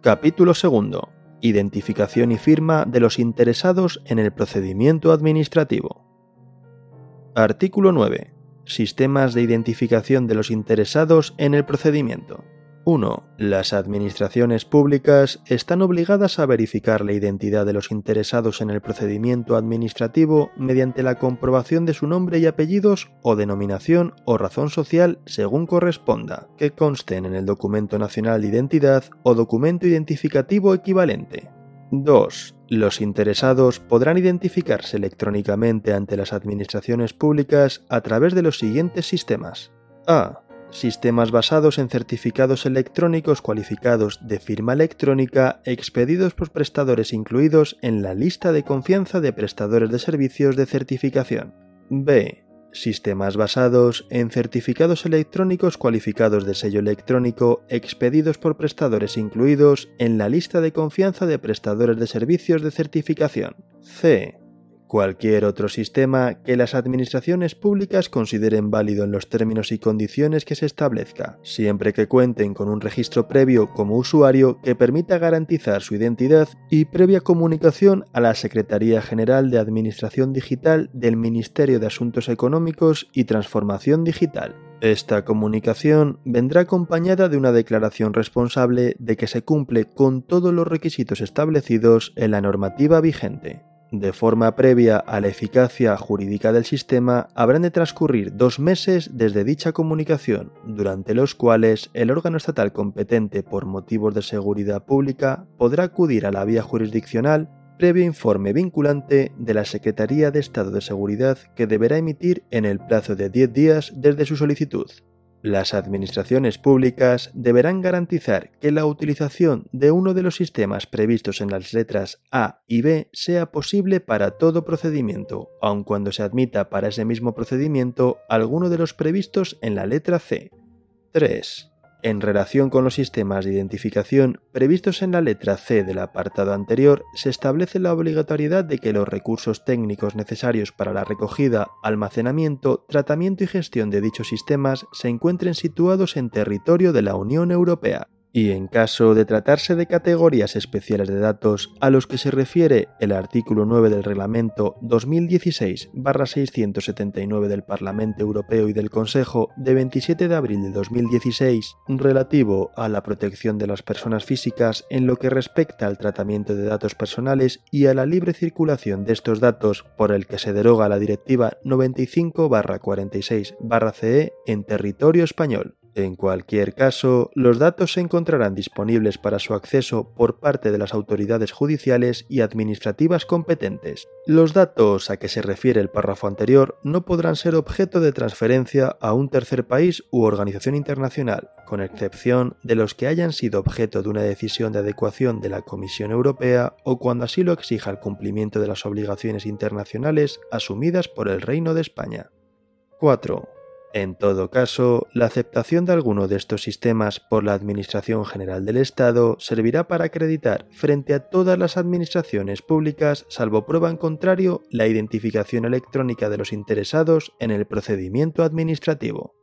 Capítulo 2. Identificación y firma de los interesados en el procedimiento administrativo. Artículo 9. Sistemas de identificación de los interesados en el procedimiento. 1. Las administraciones públicas están obligadas a verificar la identidad de los interesados en el procedimiento administrativo mediante la comprobación de su nombre y apellidos o denominación o razón social según corresponda, que consten en el documento nacional de identidad o documento identificativo equivalente. 2. Los interesados podrán identificarse electrónicamente ante las administraciones públicas a través de los siguientes sistemas. A sistemas basados en certificados electrónicos cualificados de firma electrónica expedidos por prestadores incluidos en la lista de confianza de prestadores de servicios de certificación. B. Sistemas basados en certificados electrónicos cualificados de sello electrónico expedidos por prestadores incluidos en la lista de confianza de prestadores de servicios de certificación. C cualquier otro sistema que las administraciones públicas consideren válido en los términos y condiciones que se establezca, siempre que cuenten con un registro previo como usuario que permita garantizar su identidad y previa comunicación a la Secretaría General de Administración Digital del Ministerio de Asuntos Económicos y Transformación Digital. Esta comunicación vendrá acompañada de una declaración responsable de que se cumple con todos los requisitos establecidos en la normativa vigente. De forma previa a la eficacia jurídica del sistema, habrán de transcurrir dos meses desde dicha comunicación, durante los cuales el órgano estatal competente por motivos de seguridad pública podrá acudir a la vía jurisdiccional previo informe vinculante de la Secretaría de Estado de Seguridad que deberá emitir en el plazo de 10 días desde su solicitud. Las administraciones públicas deberán garantizar que la utilización de uno de los sistemas previstos en las letras A y B sea posible para todo procedimiento, aun cuando se admita para ese mismo procedimiento alguno de los previstos en la letra C. 3. En relación con los sistemas de identificación previstos en la letra C del apartado anterior, se establece la obligatoriedad de que los recursos técnicos necesarios para la recogida, almacenamiento, tratamiento y gestión de dichos sistemas se encuentren situados en territorio de la Unión Europea y en caso de tratarse de categorías especiales de datos a los que se refiere el artículo 9 del Reglamento 2016-679 del Parlamento Europeo y del Consejo de 27 de abril de 2016 relativo a la protección de las personas físicas en lo que respecta al tratamiento de datos personales y a la libre circulación de estos datos por el que se deroga la Directiva 95-46-CE en territorio español. En cualquier caso, los datos se encontrarán disponibles para su acceso por parte de las autoridades judiciales y administrativas competentes. Los datos a que se refiere el párrafo anterior no podrán ser objeto de transferencia a un tercer país u organización internacional, con excepción de los que hayan sido objeto de una decisión de adecuación de la Comisión Europea o cuando así lo exija el cumplimiento de las obligaciones internacionales asumidas por el Reino de España. 4. En todo caso, la aceptación de alguno de estos sistemas por la Administración General del Estado servirá para acreditar frente a todas las administraciones públicas, salvo prueba en contrario, la identificación electrónica de los interesados en el procedimiento administrativo.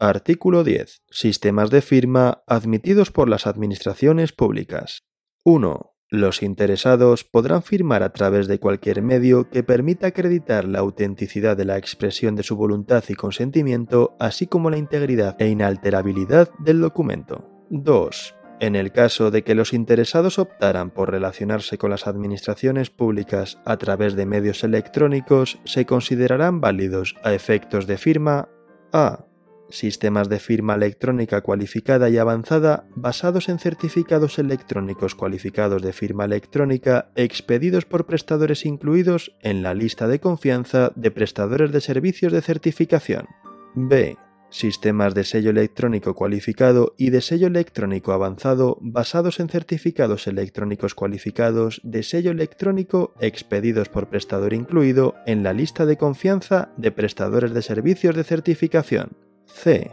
Artículo 10. Sistemas de firma admitidos por las administraciones públicas. 1. Los interesados podrán firmar a través de cualquier medio que permita acreditar la autenticidad de la expresión de su voluntad y consentimiento, así como la integridad e inalterabilidad del documento. 2. En el caso de que los interesados optaran por relacionarse con las administraciones públicas a través de medios electrónicos, se considerarán válidos a efectos de firma a sistemas de firma electrónica cualificada y avanzada basados en certificados electrónicos cualificados de firma electrónica expedidos por prestadores incluidos en la lista de confianza de prestadores de servicios de certificación. B. Sistemas de sello electrónico cualificado y de sello electrónico avanzado basados en certificados electrónicos cualificados de sello electrónico expedidos por prestador incluido en la lista de confianza de prestadores de servicios de certificación. C.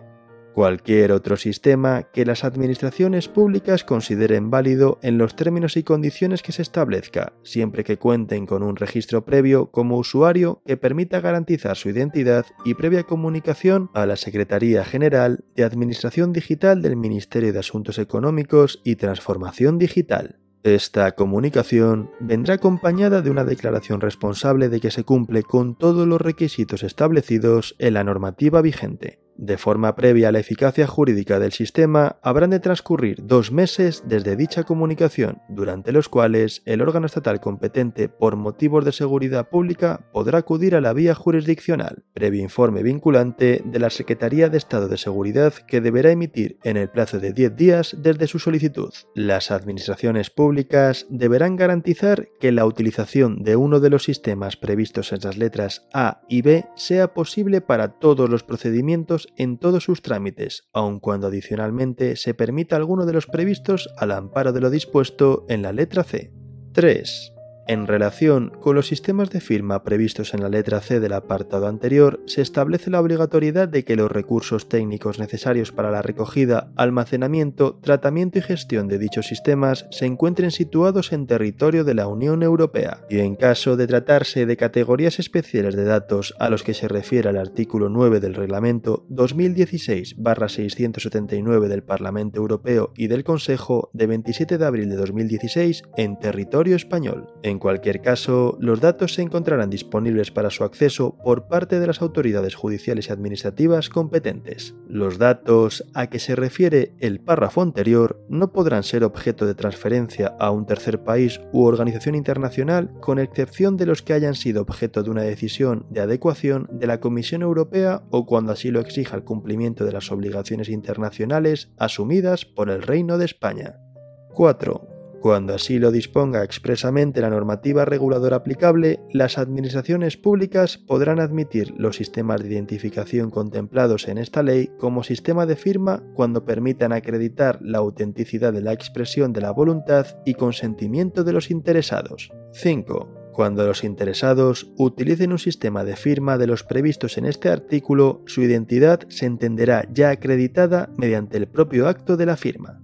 cualquier otro sistema que las administraciones públicas consideren válido en los términos y condiciones que se establezca, siempre que cuenten con un registro previo como usuario que permita garantizar su identidad y previa comunicación a la Secretaría General de Administración Digital del Ministerio de Asuntos Económicos y Transformación Digital. Esta comunicación vendrá acompañada de una declaración responsable de que se cumple con todos los requisitos establecidos en la normativa vigente. De forma previa a la eficacia jurídica del sistema, habrán de transcurrir dos meses desde dicha comunicación, durante los cuales el órgano estatal competente por motivos de seguridad pública podrá acudir a la vía jurisdiccional, previo informe vinculante de la Secretaría de Estado de Seguridad que deberá emitir en el plazo de 10 días desde su solicitud. Las administraciones públicas deberán garantizar que la utilización de uno de los sistemas previstos en las letras A y B sea posible para todos los procedimientos en todos sus trámites, aun cuando adicionalmente se permita alguno de los previstos al amparo de lo dispuesto en la letra C. 3. En relación con los sistemas de firma previstos en la letra C del apartado anterior, se establece la obligatoriedad de que los recursos técnicos necesarios para la recogida, almacenamiento, tratamiento y gestión de dichos sistemas se encuentren situados en territorio de la Unión Europea, y en caso de tratarse de categorías especiales de datos a los que se refiere el artículo 9 del Reglamento 2016-679 del Parlamento Europeo y del Consejo de 27 de abril de 2016 en territorio español. Cualquier caso, los datos se encontrarán disponibles para su acceso por parte de las autoridades judiciales y administrativas competentes. Los datos a que se refiere el párrafo anterior no podrán ser objeto de transferencia a un tercer país u organización internacional con excepción de los que hayan sido objeto de una decisión de adecuación de la Comisión Europea o cuando así lo exija el cumplimiento de las obligaciones internacionales asumidas por el Reino de España. 4. Cuando así lo disponga expresamente la normativa reguladora aplicable, las administraciones públicas podrán admitir los sistemas de identificación contemplados en esta ley como sistema de firma cuando permitan acreditar la autenticidad de la expresión de la voluntad y consentimiento de los interesados. 5. Cuando los interesados utilicen un sistema de firma de los previstos en este artículo, su identidad se entenderá ya acreditada mediante el propio acto de la firma.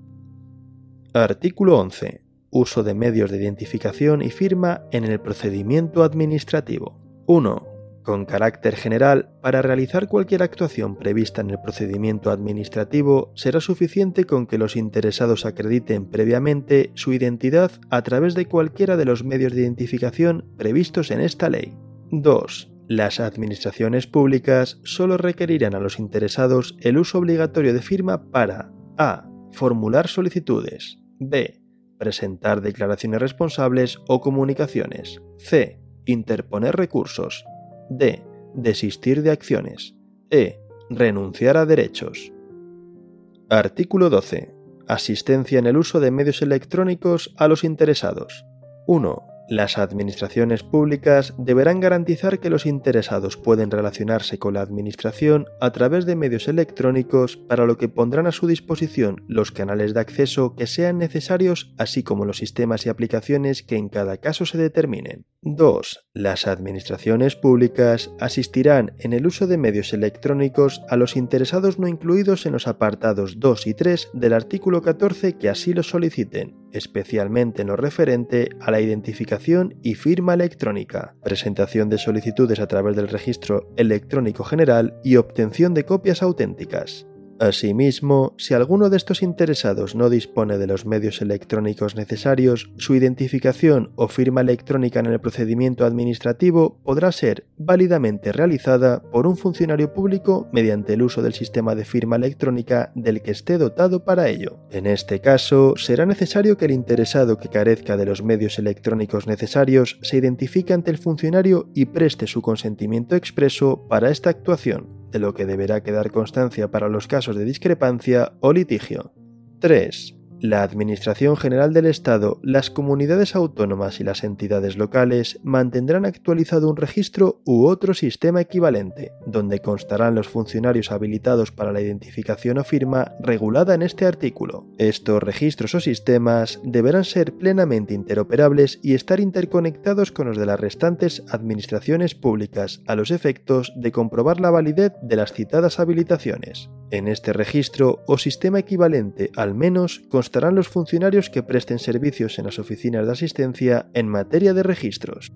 Artículo 11 uso de medios de identificación y firma en el procedimiento administrativo. 1. Con carácter general, para realizar cualquier actuación prevista en el procedimiento administrativo, será suficiente con que los interesados acrediten previamente su identidad a través de cualquiera de los medios de identificación previstos en esta ley. 2. Las administraciones públicas solo requerirán a los interesados el uso obligatorio de firma para a. formular solicitudes, b presentar declaraciones responsables o comunicaciones. C. Interponer recursos. D. Desistir de acciones. E. Renunciar a derechos. Artículo 12. Asistencia en el uso de medios electrónicos a los interesados. 1. Las administraciones públicas deberán garantizar que los interesados pueden relacionarse con la Administración a través de medios electrónicos para lo que pondrán a su disposición los canales de acceso que sean necesarios así como los sistemas y aplicaciones que en cada caso se determinen. 2. Las administraciones públicas asistirán en el uso de medios electrónicos a los interesados no incluidos en los apartados 2 y 3 del artículo 14 que así lo soliciten, especialmente en lo referente a la identificación y firma electrónica, presentación de solicitudes a través del registro electrónico general y obtención de copias auténticas. Asimismo, si alguno de estos interesados no dispone de los medios electrónicos necesarios, su identificación o firma electrónica en el procedimiento administrativo podrá ser válidamente realizada por un funcionario público mediante el uso del sistema de firma electrónica del que esté dotado para ello. En este caso, será necesario que el interesado que carezca de los medios electrónicos necesarios se identifique ante el funcionario y preste su consentimiento expreso para esta actuación de lo que deberá quedar constancia para los casos de discrepancia o litigio. 3 la Administración General del Estado, las comunidades autónomas y las entidades locales mantendrán actualizado un registro u otro sistema equivalente, donde constarán los funcionarios habilitados para la identificación o firma regulada en este artículo. Estos registros o sistemas deberán ser plenamente interoperables y estar interconectados con los de las restantes administraciones públicas a los efectos de comprobar la validez de las citadas habilitaciones. En este registro o sistema equivalente al menos constarán los funcionarios que presten servicios en las oficinas de asistencia en materia de registros.